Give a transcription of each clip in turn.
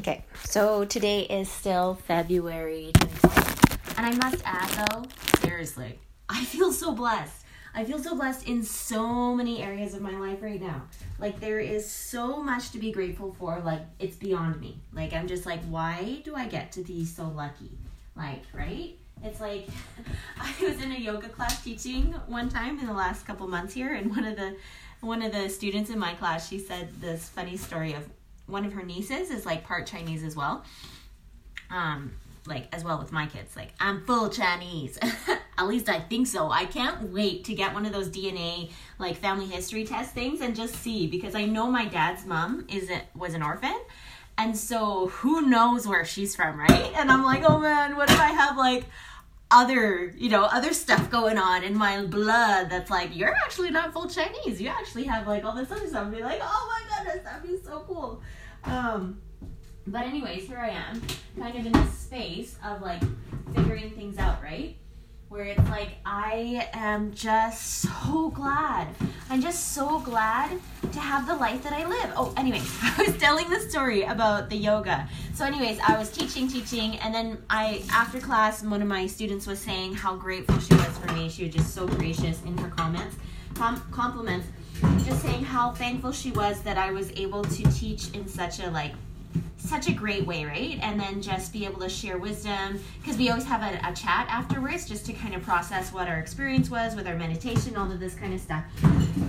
Okay, so today is still February 26th. And I must add though, seriously, I feel so blessed. I feel so blessed in so many areas of my life right now. Like, there is so much to be grateful for. Like, it's beyond me. Like, I'm just like, why do I get to be so lucky? Like, right? It's like I was in a yoga class teaching one time in the last couple months here, and one of the one of the students in my class, she said this funny story of one of her nieces is like part Chinese as well. Um, like as well with my kids. Like I'm full Chinese. At least I think so. I can't wait to get one of those DNA like family history test things and just see because I know my dad's mom is was an orphan. And so who knows where she's from, right? And I'm like, "Oh man, what if I have like other, you know, other stuff going on in my blood that's like, you're actually not full Chinese. You actually have like all this other stuff. Be like, oh my goodness, that'd be so cool. Um, but anyways, here I am, kind of in this space of like figuring things out, right? where it's like I am just so glad. I'm just so glad to have the life that I live. Oh, anyways, I was telling the story about the yoga. So, anyways, I was teaching, teaching, and then I, after class, one of my students was saying how grateful she was for me. She was just so gracious in her comments, com- compliments, just saying how thankful she was that I was able to teach in such a like such a great way, right? And then just be able to share wisdom because we always have a, a, chat afterwards just to kind of process what our experience was with our meditation, all of this kind of stuff.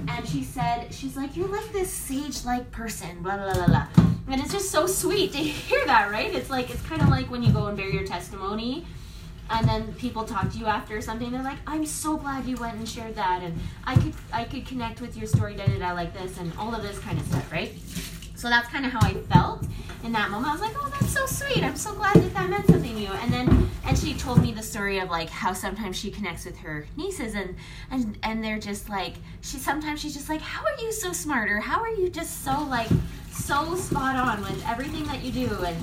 And she said, she's like, you're like this sage-like person, blah blah blah blah. And it's just so sweet to hear that, right? It's like it's kind of like when you go and bear your testimony. And then people talk to you after something. They're like, "I'm so glad you went and shared that, and I could I could connect with your story, da da da, like this, and all of this kind of stuff, right?" So that's kind of how I felt in that moment. I was like, oh, that's so sweet. I'm so glad that that meant something to you. And then, and she told me the story of like how sometimes she connects with her nieces and, and, and they're just like, she, sometimes she's just like, how are you so smart? Or how are you just so like, so spot on with everything that you do. And,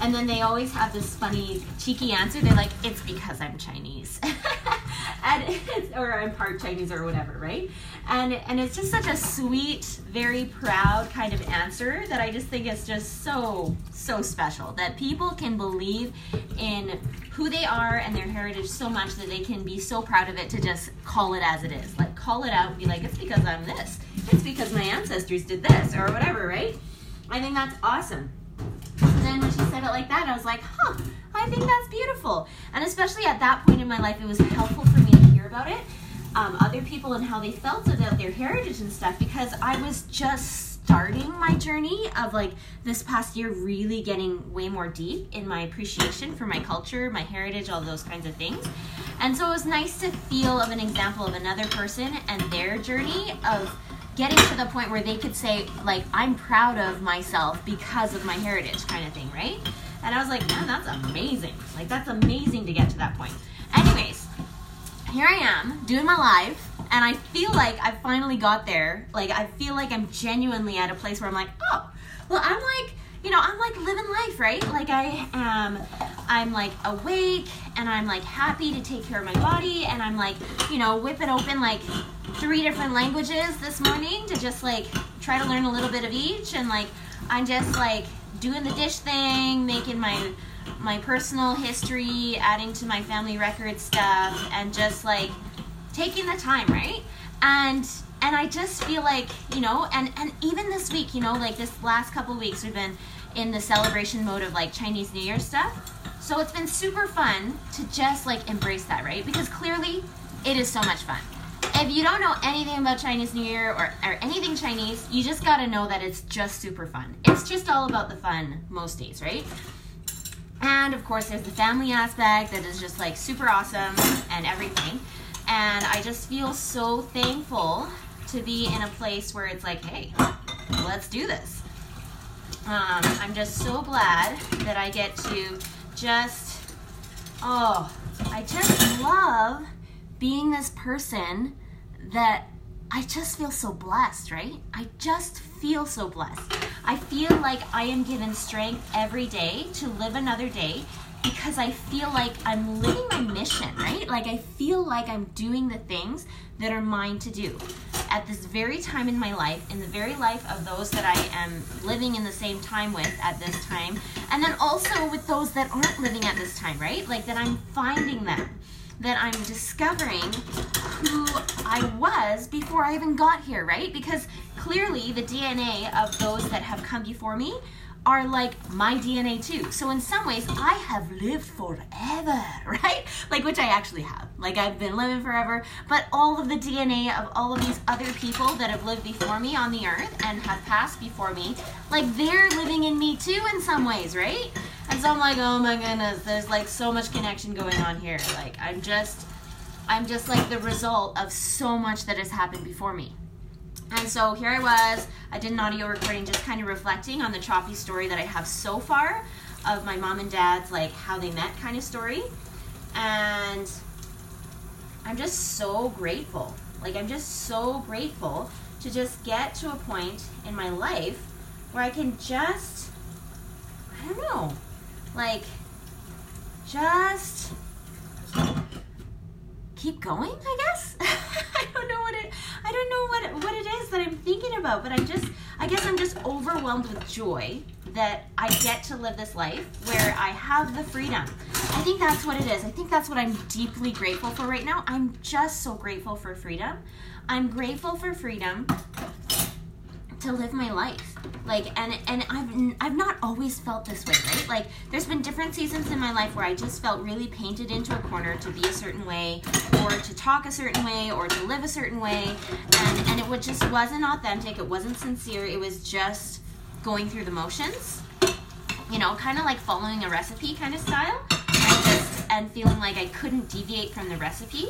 and then they always have this funny, cheeky answer. They're like, it's because I'm Chinese. and or I'm part Chinese or whatever, right? And and it's just such a sweet, very proud kind of answer that I just think is just so so special that people can believe in who they are and their heritage so much that they can be so proud of it to just call it as it is. Like call it out and be like, it's because I'm this. It's because my ancestors did this or whatever, right? I think that's awesome. Then when she said it like that, I was like, huh, I think that's beautiful. And especially at that point in my life, it was helpful for me to hear about it. Um, other people and how they felt about their heritage and stuff because I was just starting my journey of like this past year really getting way more deep in my appreciation for my culture, my heritage, all those kinds of things. And so it was nice to feel of an example of another person and their journey of getting to the point where they could say like i'm proud of myself because of my heritage kind of thing right? And i was like man that's amazing. Like that's amazing to get to that point. Anyways here i am doing my life and i feel like i finally got there. Like i feel like i'm genuinely at a place where i'm like oh well i'm like you know i'm like living life right like i am i'm like awake and i'm like happy to take care of my body and i'm like you know whip it open like three different languages this morning to just like try to learn a little bit of each and like I'm just like doing the dish thing, making my my personal history, adding to my family record stuff and just like taking the time, right? And and I just feel like, you know, and and even this week, you know, like this last couple weeks we've been in the celebration mode of like Chinese New Year stuff. So it's been super fun to just like embrace that, right? Because clearly it is so much fun if you don't know anything about Chinese New Year or, or anything Chinese, you just gotta know that it's just super fun. It's just all about the fun most days, right? And of course, there's the family aspect that is just like super awesome and everything. And I just feel so thankful to be in a place where it's like, hey, let's do this. Um, I'm just so glad that I get to just, oh, I just love being this person that I just feel so blessed, right? I just feel so blessed. I feel like I am given strength every day to live another day because I feel like I'm living my mission, right? Like I feel like I'm doing the things that are mine to do at this very time in my life, in the very life of those that I am living in the same time with at this time, and then also with those that aren't living at this time, right? Like that I'm finding them, that I'm discovering who I was before I even got here, right? Because clearly the DNA of those that have come before me are like my DNA too. So in some ways, I have lived forever, right? Like, which I actually have. Like, I've been living forever, but all of the DNA of all of these other people that have lived before me on the earth and have passed before me, like, they're living in me too in some ways, right? And so I'm like, oh my goodness, there's like so much connection going on here. Like, I'm just, I'm just like the result of so much that has happened before me. And so here I was, I did an audio recording just kind of reflecting on the choppy story that I have so far of my mom and dad's like how they met kind of story. And I'm just so grateful. Like I'm just so grateful to just get to a point in my life where I can just I don't know, like just keep going, I guess. I don't know what it I don't know what what it is that I'm thinking about, but I just I guess I'm just overwhelmed with joy that I get to live this life where I have the freedom. I think that's what it is. I think that's what I'm deeply grateful for right now. I'm just so grateful for freedom. I'm grateful for freedom to live my life. Like and and I've I've not always felt this way right? Like there's been different seasons in my life where I just felt really painted into a corner to be a certain way or to talk a certain way or to live a certain way. And and it just wasn't authentic. It wasn't sincere. It was just going through the motions you know kind of like following a recipe kind of style and just and feeling like I couldn't deviate from the recipe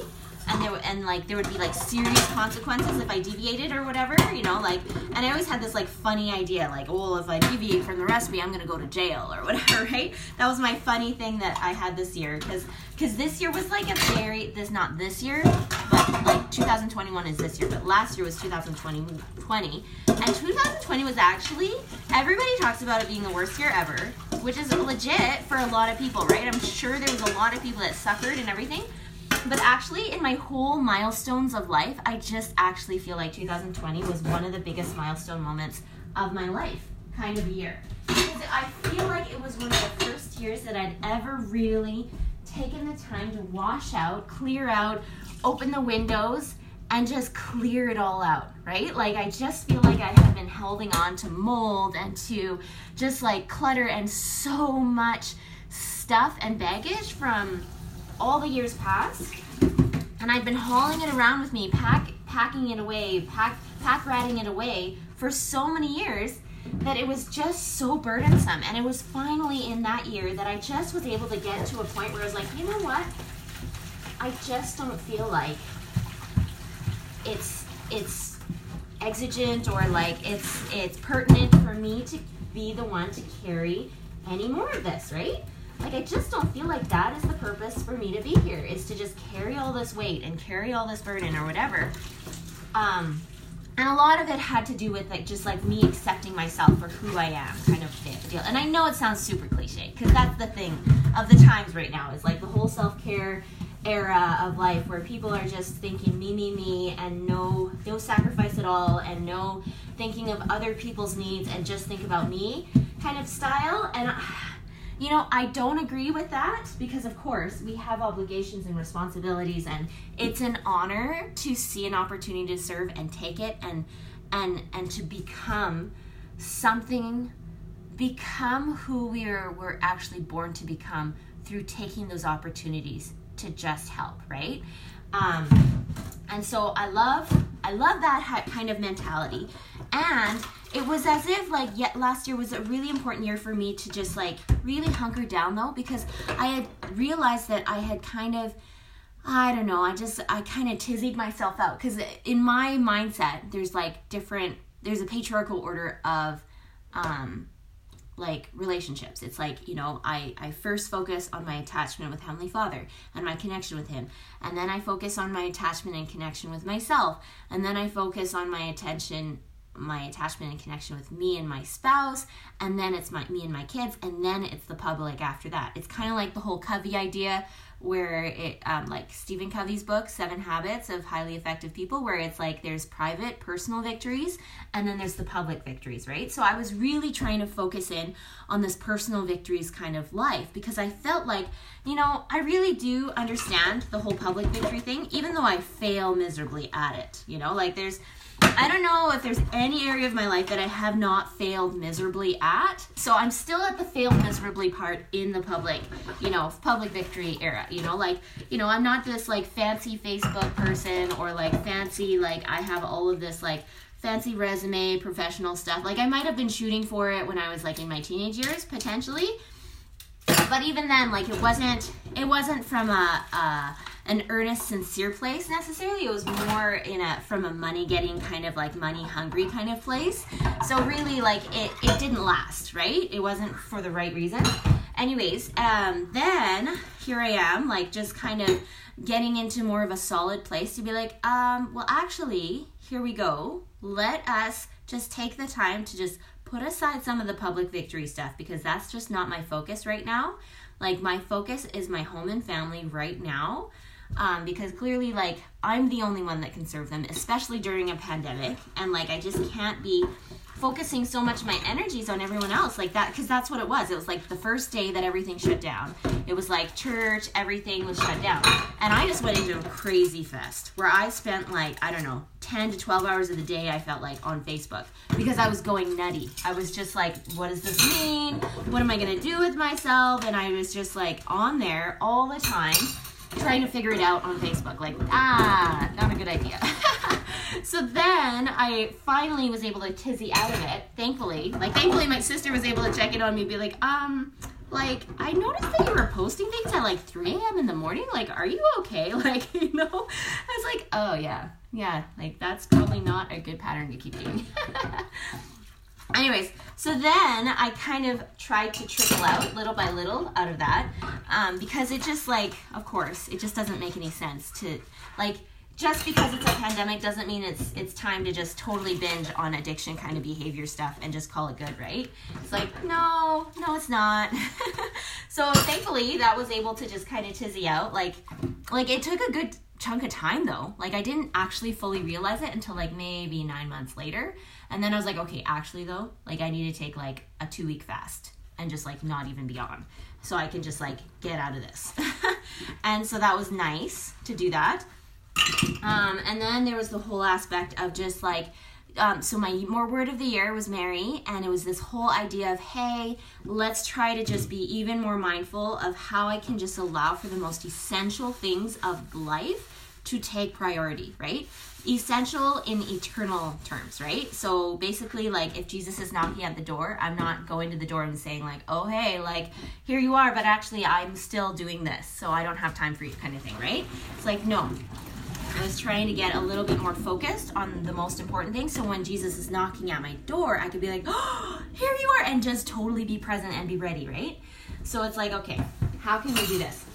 and there and like there would be like serious consequences if I deviated or whatever, you know, like and I always had this like funny idea, like, oh, well, if I deviate from the recipe, I'm gonna go to jail or whatever, right? That was my funny thing that I had this year because because this year was like a very this not this year, but like 2021 is this year, but last year was 2020 20, and 2020 was actually everybody talks about it being the worst year ever, which is legit for a lot of people, right? I'm sure there was a lot of people that suffered and everything. But actually, in my whole milestones of life, I just actually feel like 2020 was one of the biggest milestone moments of my life, kind of year. Because I feel like it was one of the first years that I'd ever really taken the time to wash out, clear out, open the windows, and just clear it all out, right? Like I just feel like I have been holding on to mold and to just like clutter and so much stuff and baggage from all the years past, and I'd been hauling it around with me, pack, packing it away, pack, pack ratting it away for so many years that it was just so burdensome. And it was finally in that year that I just was able to get to a point where I was like, you know what? I just don't feel like it's it's exigent or like it's it's pertinent for me to be the one to carry any more of this, right? Like, I just don't feel like that is the purpose for me to be here, is to just carry all this weight and carry all this burden or whatever. Um, and a lot of it had to do with like just like me accepting myself for who I am, kind of deal. And I know it sounds super cliche because that's the thing of the times right now is like the whole self care era of life where people are just thinking me, me, me, and no, no sacrifice at all, and no thinking of other people's needs and just think about me kind of style. And you know, I don't agree with that because, of course, we have obligations and responsibilities, and it's an honor to see an opportunity to serve and take it and and and to become something, become who we are we're actually born to become through taking those opportunities to just help, right? Um, and so I love I love that kind of mentality, and it was as if like yet last year was a really important year for me to just like really hunker down though because I had realized that I had kind of I don't know, I just I kind of tizzied myself out cuz in my mindset there's like different there's a patriarchal order of um like relationships. It's like, you know, I, I first focus on my attachment with Heavenly Father and my connection with Him. And then I focus on my attachment and connection with myself. And then I focus on my attention my attachment and connection with me and my spouse, and then it's my me and my kids, and then it's the public after that. It's kind of like the whole Covey idea where it um, like Stephen Covey's book Seven Habits of Highly Effective People where it's like there's private personal victories and then there's the public victories right so I was really trying to focus in on this personal victories kind of life because I felt like you know I really do understand the whole public victory thing even though I fail miserably at it you know like there's I don't know if there's any area of my life that I have not failed miserably at. So I'm still at the fail miserably part in the public, you know, public victory era. You know, like, you know, I'm not this like fancy Facebook person or like fancy, like, I have all of this like fancy resume, professional stuff. Like, I might have been shooting for it when I was like in my teenage years, potentially. But even then, like, it wasn't, it wasn't from a, a an earnest, sincere place necessarily. It was more in a from a money getting kind of like money hungry kind of place. So really, like it it didn't last, right? It wasn't for the right reason. Anyways, um, then here I am, like just kind of getting into more of a solid place to be like, um, well, actually, here we go. Let us just take the time to just put aside some of the public victory stuff because that's just not my focus right now. Like, my focus is my home and family right now um, because clearly like i'm the only one that can serve them especially during a pandemic. And like i just can't be focusing so much my energies on everyone else like that because that's what it was. It was like the first day that everything shut down. It was like church everything was shut down. And i just went into a crazy fest where i spent like i don't know 10 to 12 hours of the day i felt like on facebook because i was going nutty. I was just like what does this mean? What am i going to do with myself? And i was just like on there all the time trying to figure it out on Facebook. Like, ah, not a good idea. so then I finally was able to tizzy out of it, thankfully. Like, thankfully, my sister was able to check it on me and be like, um, like, I noticed that you were posting things at like 3 a.m. in the morning. Like, are you okay? Like, you know? I was like, oh, yeah. Yeah, like, that's probably not a good pattern to keep doing. anyways so then i kind of tried to trickle out little by little out of that um, because it just like of course it just doesn't make any sense to like just because it's a pandemic doesn't mean it's it's time to just totally binge on addiction kind of behavior stuff and just call it good right? It's like no no it's not. So thankfully that was able to just kind of tizzy out. Like like it took a good chunk of time though. Like i didn't actually fully realize it until like maybe nine months later and then I was like, okay, actually though, like I need to take like a two week fast and just like not even be on. So I can just like get out of this. and so that was nice to do that. Um, and then there was the whole aspect of just like, um, so my more word of the year was Mary, and it was this whole idea of, hey, let's try to just be even more mindful of how I can just allow for the most essential things of life to take priority, right? essential in eternal terms, right? So basically, like if Jesus is knocking at the door, I'm not going to the door and saying, like, oh, hey, like here you are, but actually I'm still doing this, so I don't have time for you, kind of thing, right? It's like, no. I was trying to get a little bit more focused on the most important thing. So when Jesus is knocking at my door, I could be like, oh, here you are, and just totally be present and be ready, right? So it's like, okay, how can we do this?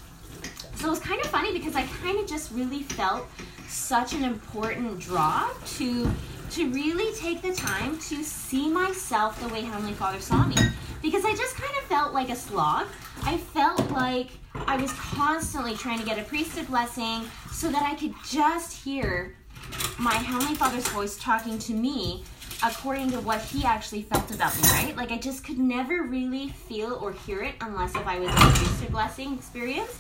So it was kind of funny because I kind of just really felt such an important draw to to really take the time to see myself the way Heavenly Father saw me. Because I just kind of felt like a slog. I felt like I was constantly trying to get a priesthood blessing so that I could just hear my Heavenly Father's voice talking to me according to what he actually felt about me, right? Like I just could never really feel or hear it unless if I was in a priesthood blessing experience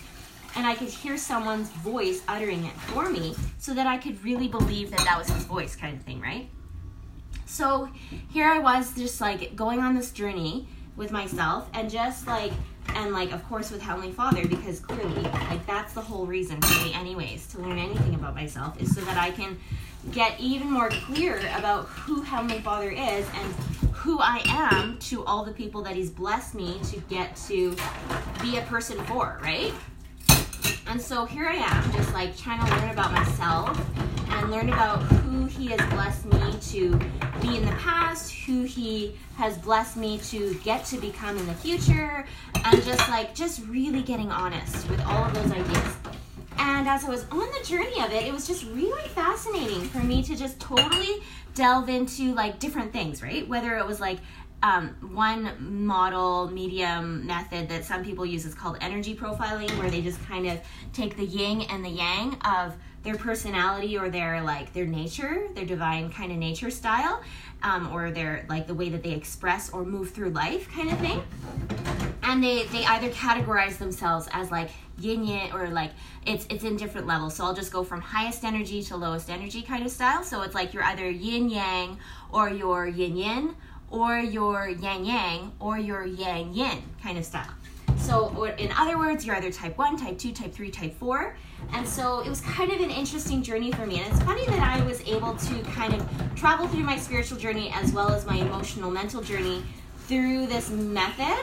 and I could hear someone's voice uttering it for me so that I could really believe that that was his voice, kind of thing, right? So here I was just like going on this journey with myself and just like, and like, of course, with Heavenly Father, because clearly, like, that's the whole reason for me, anyways, to learn anything about myself is so that I can get even more clear about who Heavenly Father is and who I am to all the people that He's blessed me to get to be a person for, right? And so here I am, just like trying to learn about myself and learn about who He has blessed me to be in the past, who He has blessed me to get to become in the future, and just like, just really getting honest with all of those ideas. And as I was on the journey of it, it was just really fascinating for me to just totally delve into like different things, right? Whether it was like um, one model medium method that some people use is called energy profiling, where they just kind of take the yin and the yang of their personality or their like their nature, their divine kind of nature style, um, or their like the way that they express or move through life kind of thing. And they they either categorize themselves as like yin yang or like it's it's in different levels. So I'll just go from highest energy to lowest energy kind of style. So it's like you're either yin yang or you're yin yin or your yang yang or your yang yin kind of style. So, in other words, you're either type 1, type 2, type 3, type 4. And so it was kind of an interesting journey for me. And it's funny that I was able to kind of travel through my spiritual journey as well as my emotional mental journey through this method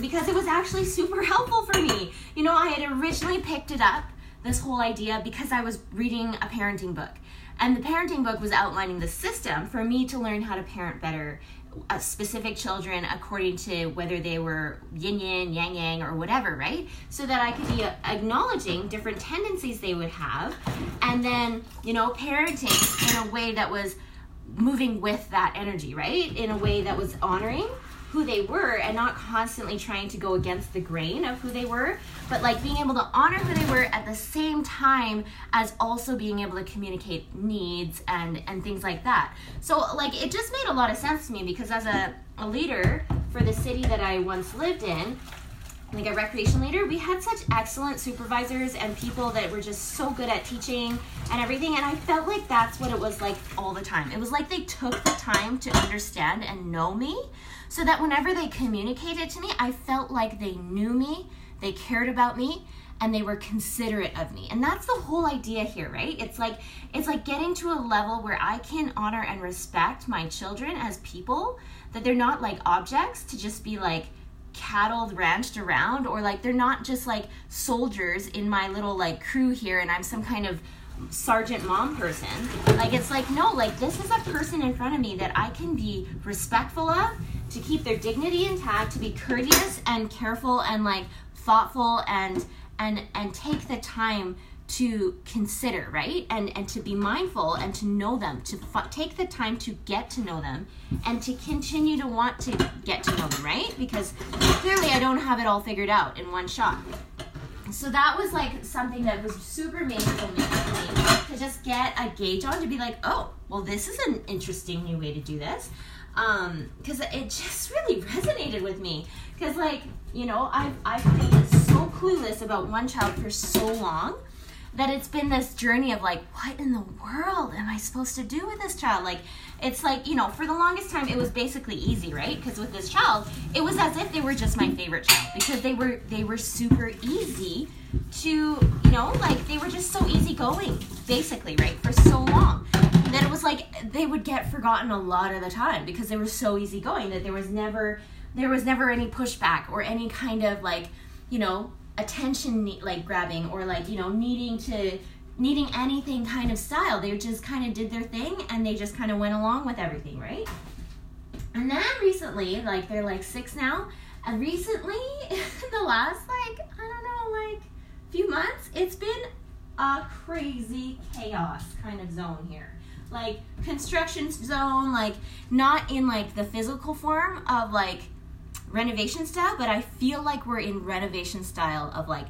because it was actually super helpful for me. You know, I had originally picked it up, this whole idea, because I was reading a parenting book. And the parenting book was outlining the system for me to learn how to parent better uh, specific children according to whether they were yin yin, yang yang, or whatever, right? So that I could be uh, acknowledging different tendencies they would have, and then, you know, parenting in a way that was moving with that energy, right? In a way that was honoring who they were and not constantly trying to go against the grain of who they were, but like being able to honor who they were at the same time as also being able to communicate needs and and things like that. So like it just made a lot of sense to me because as a, a leader for the city that I once lived in, like a recreation leader, we had such excellent supervisors and people that were just so good at teaching and everything. And I felt like that's what it was like all the time. It was like they took the time to understand and know me so that whenever they communicated to me, I felt like they knew me, they cared about me, and they were considerate of me. And that's the whole idea here, right? It's like it's like getting to a level where I can honor and respect my children as people, that they're not like objects to just be like cattled ranched around or like they're not just like soldiers in my little like crew here and I'm some kind of sergeant mom person. Like it's like no, like this is a person in front of me that I can be respectful of to keep their dignity intact, to be courteous and careful and like thoughtful and and and take the time to consider, right? And and to be mindful and to know them, to f- take the time to get to know them and to continue to want to get to know them, right? Because clearly I don't have it all figured out in one shot. So that was like something that was super meaningful for me to just get a gauge on to be like, oh, well, this is an interesting new way to do this because um, it just really resonated with me. Because, like, you know, I've, I've been so clueless about one child for so long that it's been this journey of like, what in the world am I supposed to do with this child? Like, it's like, you know, for the longest time, it was basically easy, right? Because with this child, it was as if they were just my favorite child because they were they were super easy to, you know, like they were just so easygoing, basically, right? For so long was like they would get forgotten a lot of the time because they were so easygoing that there was never there was never any pushback or any kind of like you know attention like grabbing or like you know needing to needing anything kind of style. They just kind of did their thing and they just kind of went along with everything right? And then recently like they're like six now and recently the last like i don't know like few months it's been a crazy chaos kind of zone here like construction zone, like not in like the physical form of like renovation style, but I feel like we're in renovation style of like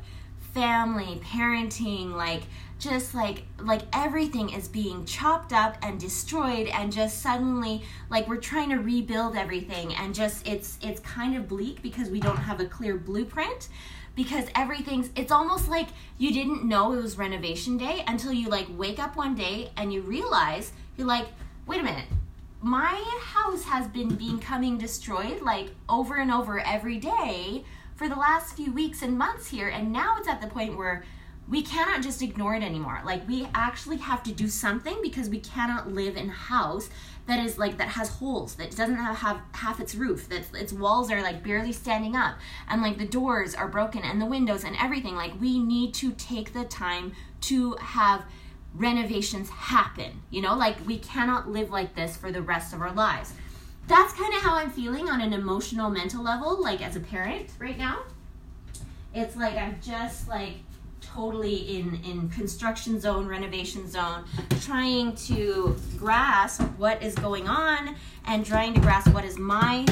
family, parenting, like just like like everything is being chopped up and destroyed and just suddenly like we're trying to rebuild everything and just it's it's kind of bleak because we don't have a clear blueprint because everything's it's almost like you didn't know it was renovation day until you like wake up one day and you realize you're like wait a minute. My house has been becoming destroyed like over and over every day for the last few weeks and months here and now it's at the point where we cannot just ignore it anymore. Like we actually have to do something because we cannot live in a house that is like that has holes that doesn't have, have half its roof that its walls are like barely standing up and like the doors are broken and the windows and everything. Like we need to take the time to have renovations happen you know? Like we cannot live like this for the rest of our lives. That's kind of how i'm feeling on an emotional mental level like as a parent right now. It's like i'm just like totally in in construction zone renovation zone trying to grasp what is going on and trying to grasp what is my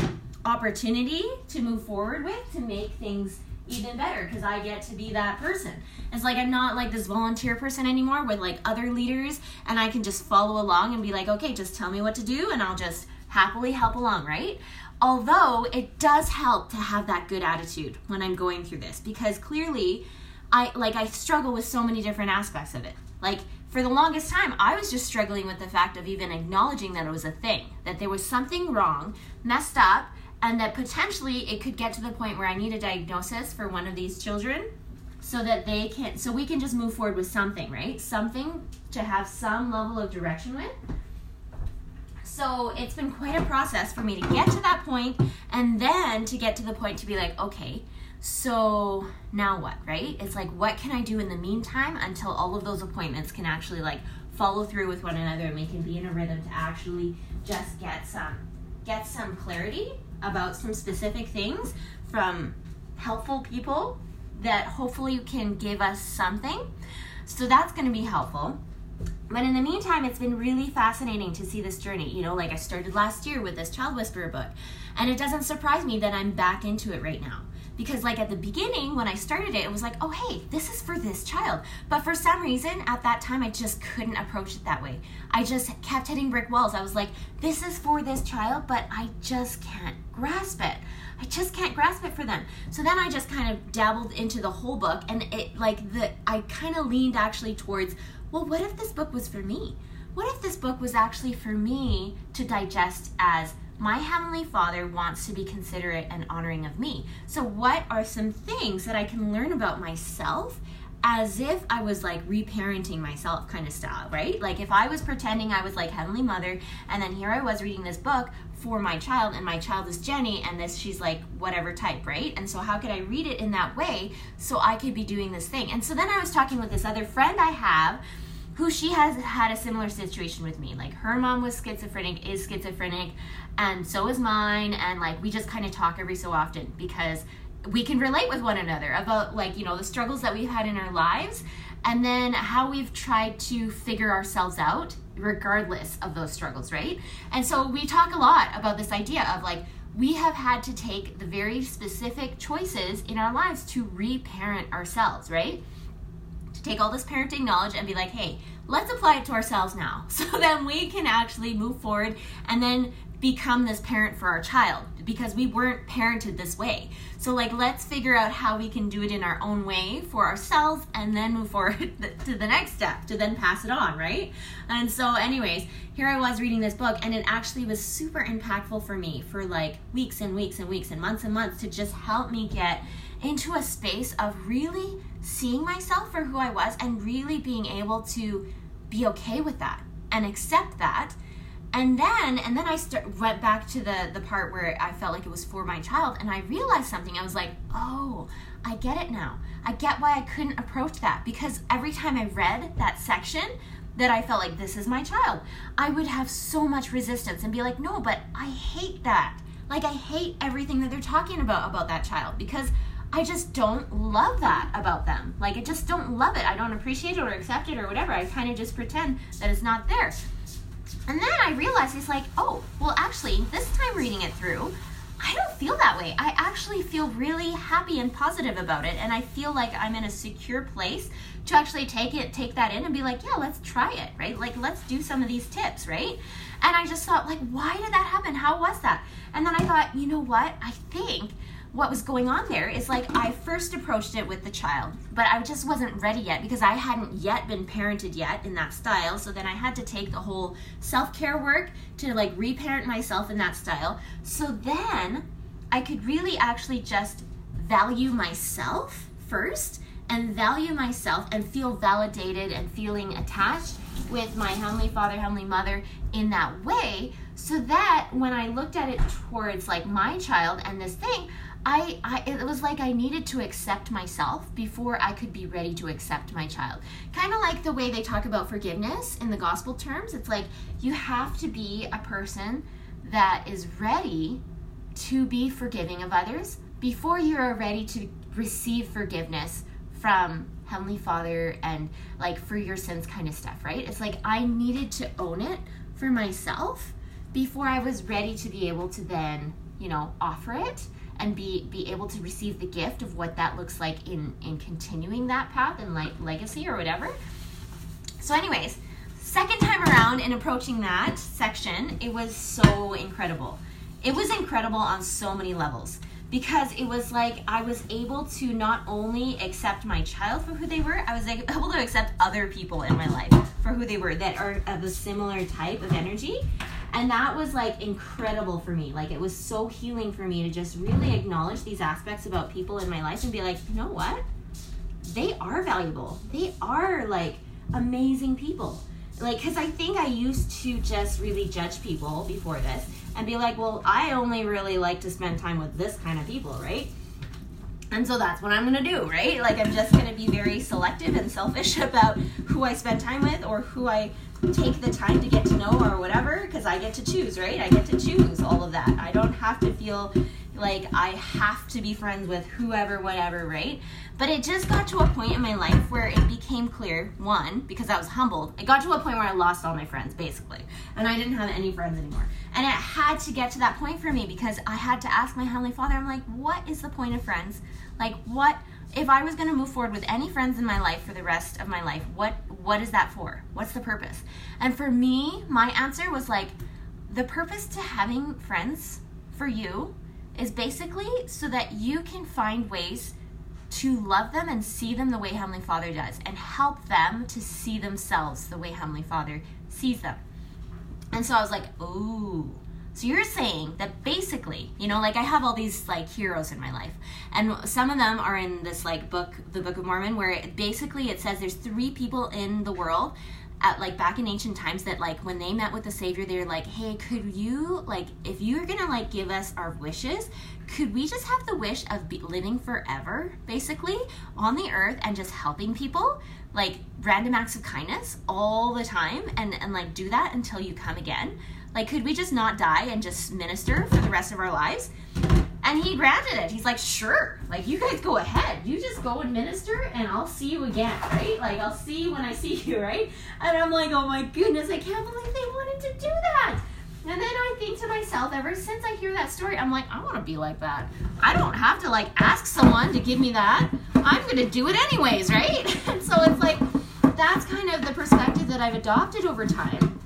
opportunity to move forward with to make things even better because I get to be that person. It's like I'm not like this volunteer person anymore with like other leaders and I can just follow along and be like, okay, just tell me what to do and I'll just happily help along, right? Although it does help to have that good attitude when I'm going through this because clearly I like I struggle with so many different aspects of it. Like for the longest time, I was just struggling with the fact of even acknowledging that it was a thing, that there was something wrong, messed up, and that potentially it could get to the point where I need a diagnosis for one of these children so that they can so we can just move forward with something, right? Something to have some level of direction with. So it's been quite a process for me to get to that point and then to get to the point to be like, okay, so now what, right? It's like, what can I do in the meantime until all of those appointments can actually like follow through with one another and we can be in a rhythm to actually just get some get some clarity about some specific things from helpful people that hopefully can give us something. So that's going to be helpful. But in the meantime, it's been really fascinating to see this journey. You know, like I started last year with this Child Whisperer book. And it doesn't surprise me that I'm back into it right now because like at the beginning when i started it it was like oh hey this is for this child. But for some reason at that time i just couldn't approach it that way. I just kept hitting brick walls. I was like this is for this child but i just can't grasp it. I just can't grasp it for them. So then i just kind of dabbled into the whole book and it like the i kind of leaned actually towards well what if this book was for me? What if this book was actually for me to digest as my Heavenly Father wants to be considerate and honoring of me. So, what are some things that I can learn about myself as if I was like reparenting myself kind of style, right? Like if I was pretending I was like Heavenly Mother, and then here I was reading this book for my child, and my child is Jenny, and this she's like whatever type, right? And so how could I read it in that way so I could be doing this thing? And so then I was talking with this other friend I have who she has had a similar situation with me. Like her mom was schizophrenic, is schizophrenic, and so is mine. And like we just kind of talk every so often because we can relate with one another about like, you know, the struggles that we've had in our lives and then how we've tried to figure ourselves out regardless of those struggles, right? And so we talk a lot about this idea of like, we have had to take the very specific choices in our lives to reparent ourselves, right? Take all this parenting knowledge and be like, hey, let's apply it to ourselves now. So then we can actually move forward and then become this parent for our child because we weren't parented this way. So, like, let's figure out how we can do it in our own way for ourselves and then move forward to the next step to then pass it on, right? And so, anyways, here I was reading this book and it actually was super impactful for me for like weeks and weeks and weeks and months and months to just help me get into a space of really seeing myself for who I was and really being able to be okay with that and accept that. And then and then I start, went back to the the part where I felt like it was for my child and I realized something. I was like, "Oh, I get it now. I get why I couldn't approach that because every time I read that section, that I felt like this is my child, I would have so much resistance and be like, no, but I hate that. Like, I hate everything that they're talking about about that child because I just don't love that about them. Like, I just don't love it. I don't appreciate it or accept it or whatever. I kind of just pretend that it's not there. And then I realized it's like, oh, well, actually, this time reading it through, I don't feel that way. I actually feel really happy and positive about it. And I feel like I'm in a secure place to actually take it, take that in and be like, yeah, let's try it, right? Like, let's do some of these tips, right? And I just thought, like, why did that happen? How was that? And then I thought, you know what? I think what was going on there is like I first approached it with the child, but I just wasn't ready yet because I hadn't yet been parented yet in that style. So then I had to take the whole self care work to like reparent myself in that style. So then I could really actually just value myself first and value myself and feel validated and feeling attached with my Heavenly Father, Heavenly Mother in that way so that when I looked at it towards like my child and this thing, I, I it was like I needed to accept myself before I could be ready to accept my child. Kind of like the way they talk about forgiveness in the gospel terms. It's like you have to be a person that is ready to be forgiving of others before you are ready to receive forgiveness from Heavenly Father and like for your sins kind of stuff, right? It's like I needed to own it for myself before I was ready to be able to then, you know, offer it and be be able to receive the gift of what that looks like in in continuing that path and like legacy or whatever. So anyways, second time around in approaching that section, it was so incredible. It was incredible on so many levels because it was like I was able to not only accept my child for who they were, I was able to accept other people in my life for who they were that are of a similar type of energy. And that was like incredible for me. Like it was so healing for me to just really acknowledge these aspects about people in my life and be like, you know what? They are valuable. They are like amazing people. Like, because I think I used to just really judge people before this and be like, well, I only really like to spend time with this kind of people, right? And so that's what I'm gonna do, right? Like, I'm just gonna be very selective and selfish about who I spend time with or who I take the time to get to know or whatever, because I get to choose, right? I get to choose all of that. I don't have to feel like I have to be friends with whoever, whatever, right? But it just got to a point in my life where it became clear one, because I was humbled, it got to a point where I lost all my friends, basically. And I didn't have any friends anymore. And it had to get to that point for me because I had to ask my Heavenly Father, I'm like, what is the point of friends? Like, what, if I was going to move forward with any friends in my life for the rest of my life, what, what is that for? What's the purpose? And for me, my answer was like, the purpose to having friends for you is basically so that you can find ways to love them and see them the way Heavenly Father does and help them to see themselves the way Heavenly Father sees them. And so I was like, ooh. So you're saying that basically, you know, like I have all these like heroes in my life, and some of them are in this like book, the Book of Mormon, where it, basically it says there's three people in the world at like back in ancient times that like when they met with the savior they're like hey could you like if you're gonna like give us our wishes could we just have the wish of living forever basically on the earth and just helping people? Like random acts of kindness all the time and and like do that until you come again like could we just not die and just minister for the rest of our lives and he granted it. He's like, sure, like you guys go ahead. You just go and minister, and I'll see you again, right? Like I'll see you when I see you, right? And I'm like, oh my goodness, I can't believe they wanted to do that. And then I think to myself, ever since I hear that story, I'm like, I want to be like that. I don't have to like ask someone to give me that. I'm gonna do it anyways, right? And so it's like that's kind of the perspective that I've adopted over time.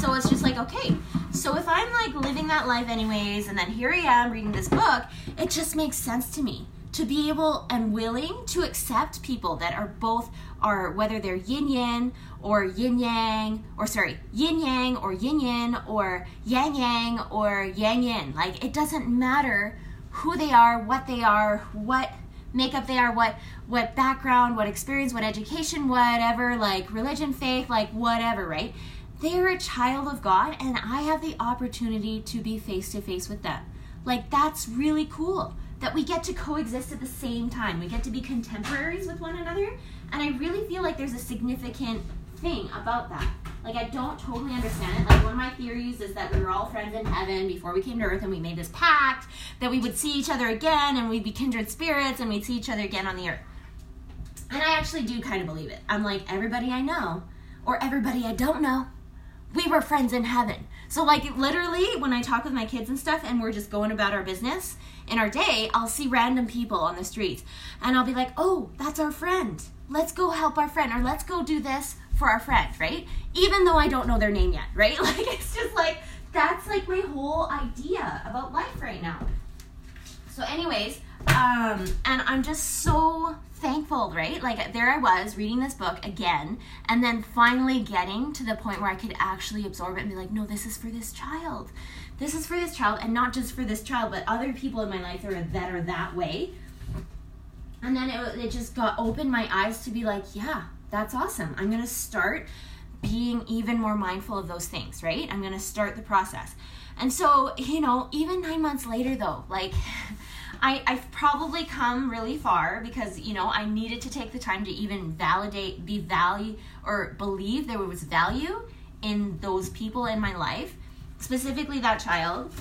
So it's just like, okay, so if I'm like living that life anyways, and then here I am reading this book, it just makes sense to me to be able and willing to accept people that are both are whether they're yin yin or yin yang or sorry yin yang or yin yin or yang yang or yang yin like it doesn't matter who they are what they are what makeup they are what what background what experience what education whatever like religion faith like whatever right they're a child of God and I have the opportunity to be face to face with them. Like, that's really cool that we get to coexist at the same time. We get to be contemporaries with one another. And I really feel like there's a significant thing about that. Like, I don't totally understand it. Like, one of my theories is that we were all friends in heaven before we came to earth and we made this pact that we would see each other again and we'd be kindred spirits and we'd see each other again on the earth. And I actually do kind of believe it. I'm like, everybody I know or everybody I don't know we were friends in heaven. So, like, literally, when I talk with my kids and stuff and we're just going about our business in our day, I'll see random people on the streets and I'll be like, oh, that's our friend. Let's go help our friend or let's go do this for our friend, right? Even though I don't know their name yet, right? Like, it's just like, that's like my whole idea about life right now. So, anyways, um, and I'm just so thankful, right? Like there I was reading this book again, and then finally getting to the point where I could actually absorb it and be like, no, this is for this child. This is for this child, and not just for this child, but other people in my life that are that, are that way. And then it, it just got opened my eyes to be like, yeah, that's awesome. I'm gonna start being even more mindful of those things, right? I'm gonna start the process. And so, you know, even nine months later, though, like, I, I've probably come really far because, you know, I needed to take the time to even validate, the value, or believe there was value in those people in my life, specifically that child.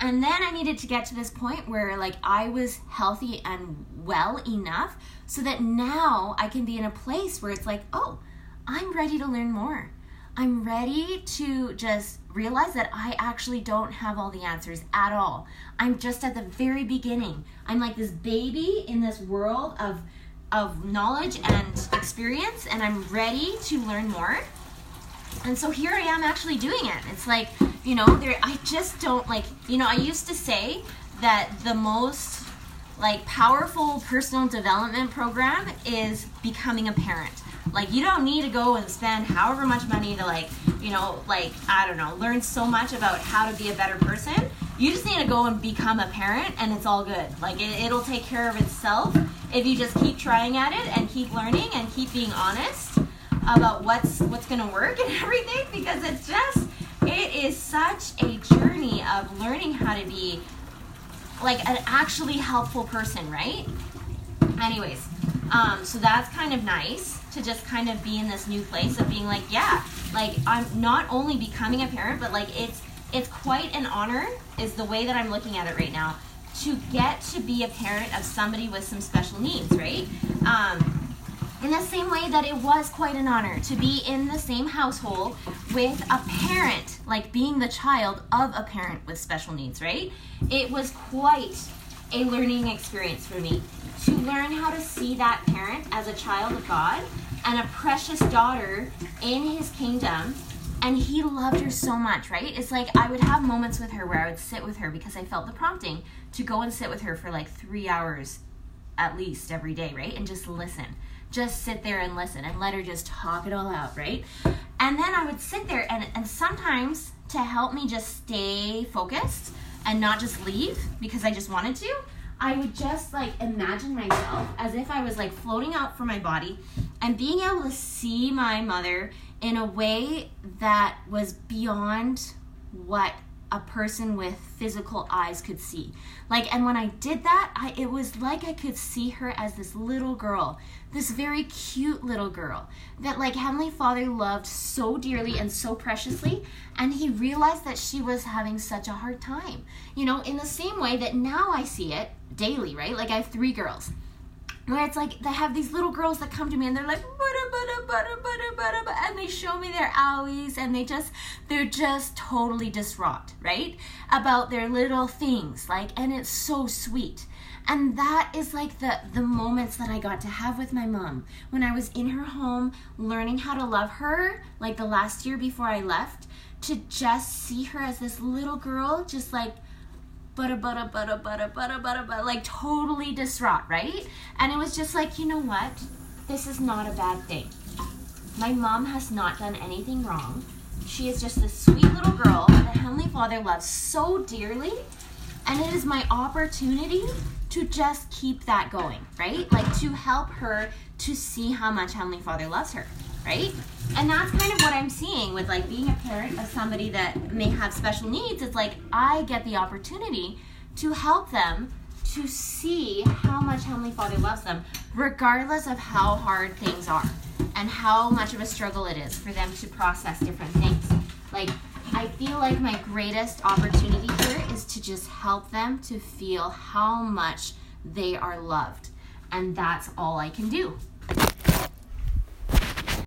And then I needed to get to this point where like I was healthy and well enough so that now I can be in a place where it's like, oh, I'm ready to learn more. I'm ready to just realize that I actually don't have all the answers at all. I'm just at the very beginning. I'm like this baby in this world of of knowledge and experience and I'm ready to learn more. And so here I am actually doing it. It's like, you know, there I just don't like, you know, I used to say that the most like powerful personal development program is becoming a parent. Like you don't need to go and spend however much money to like, you know, like I don't know, learn so much about how to be a better person. You just need to go and become a parent and it's all good. Like it, it'll take care of itself if you just keep trying at it and keep learning and keep being honest about what's what's to work and everything because it's just it is such a journey of learning how to be like an actually helpful person, right? Anyways, um, so that's kind of nice to just kind of be in this new place of being like, yeah, like I'm not only becoming a parent, but like it's it's quite an honor is the way that I'm looking at it right now to get to be a parent of somebody with some special needs, right? Um, in the same way that it was quite an honor to be in the same household with a parent, like being the child of a parent with special needs, right? It was quite a learning experience for me to learn how to see that parent as a child of God and a precious daughter in his kingdom. And he loved her so much, right? It's like I would have moments with her where I would sit with her because I felt the prompting to go and sit with her for like three hours at least every day, right? And just listen just sit there and listen and let her just talk it all out, right? And then I would sit there and, and sometimes to help me just stay focused and not just leave because I just wanted to, I would just like imagine myself as if I was like floating out from my body and being able to see my mother in a way that was beyond what a person with physical eyes could see. Like, and when I did that, I, it was like I could see her as this little girl, this very cute little girl that, like, Heavenly Father loved so dearly and so preciously. And He realized that she was having such a hard time. You know, in the same way that now I see it daily, right? Like, I have three girls where it's like they have these little girls that come to me and they're like butter, butter, butter, butter, butter, and they show me their owies and they just they're just totally distraught right? About their little things like and it's so sweet. And that is like the the moments that i got to have with my mom. When i was in her home learning how to love her like the last year before i left to just see her as this little girl just like butter, butter, butter, butter, butter, butter, butter, like totally distraught, right? And it was just like, you know what? This is not a bad thing. My mom has not done anything wrong. She is just this sweet little girl that Heavenly Father loves so dearly. And it is my opportunity to just keep that going, right? Like to help her to see how much Heavenly Father loves her right? And that's kind of what I'm seeing with like being a parent of somebody that may have special needs. It's like I get the opportunity to help them to see how much Heavenly Father loves them, regardless of how hard things are and how much of a struggle it is for them to process different things. Like, I feel like my greatest opportunity here is to just help them to feel how much they are loved. And that's all I can do.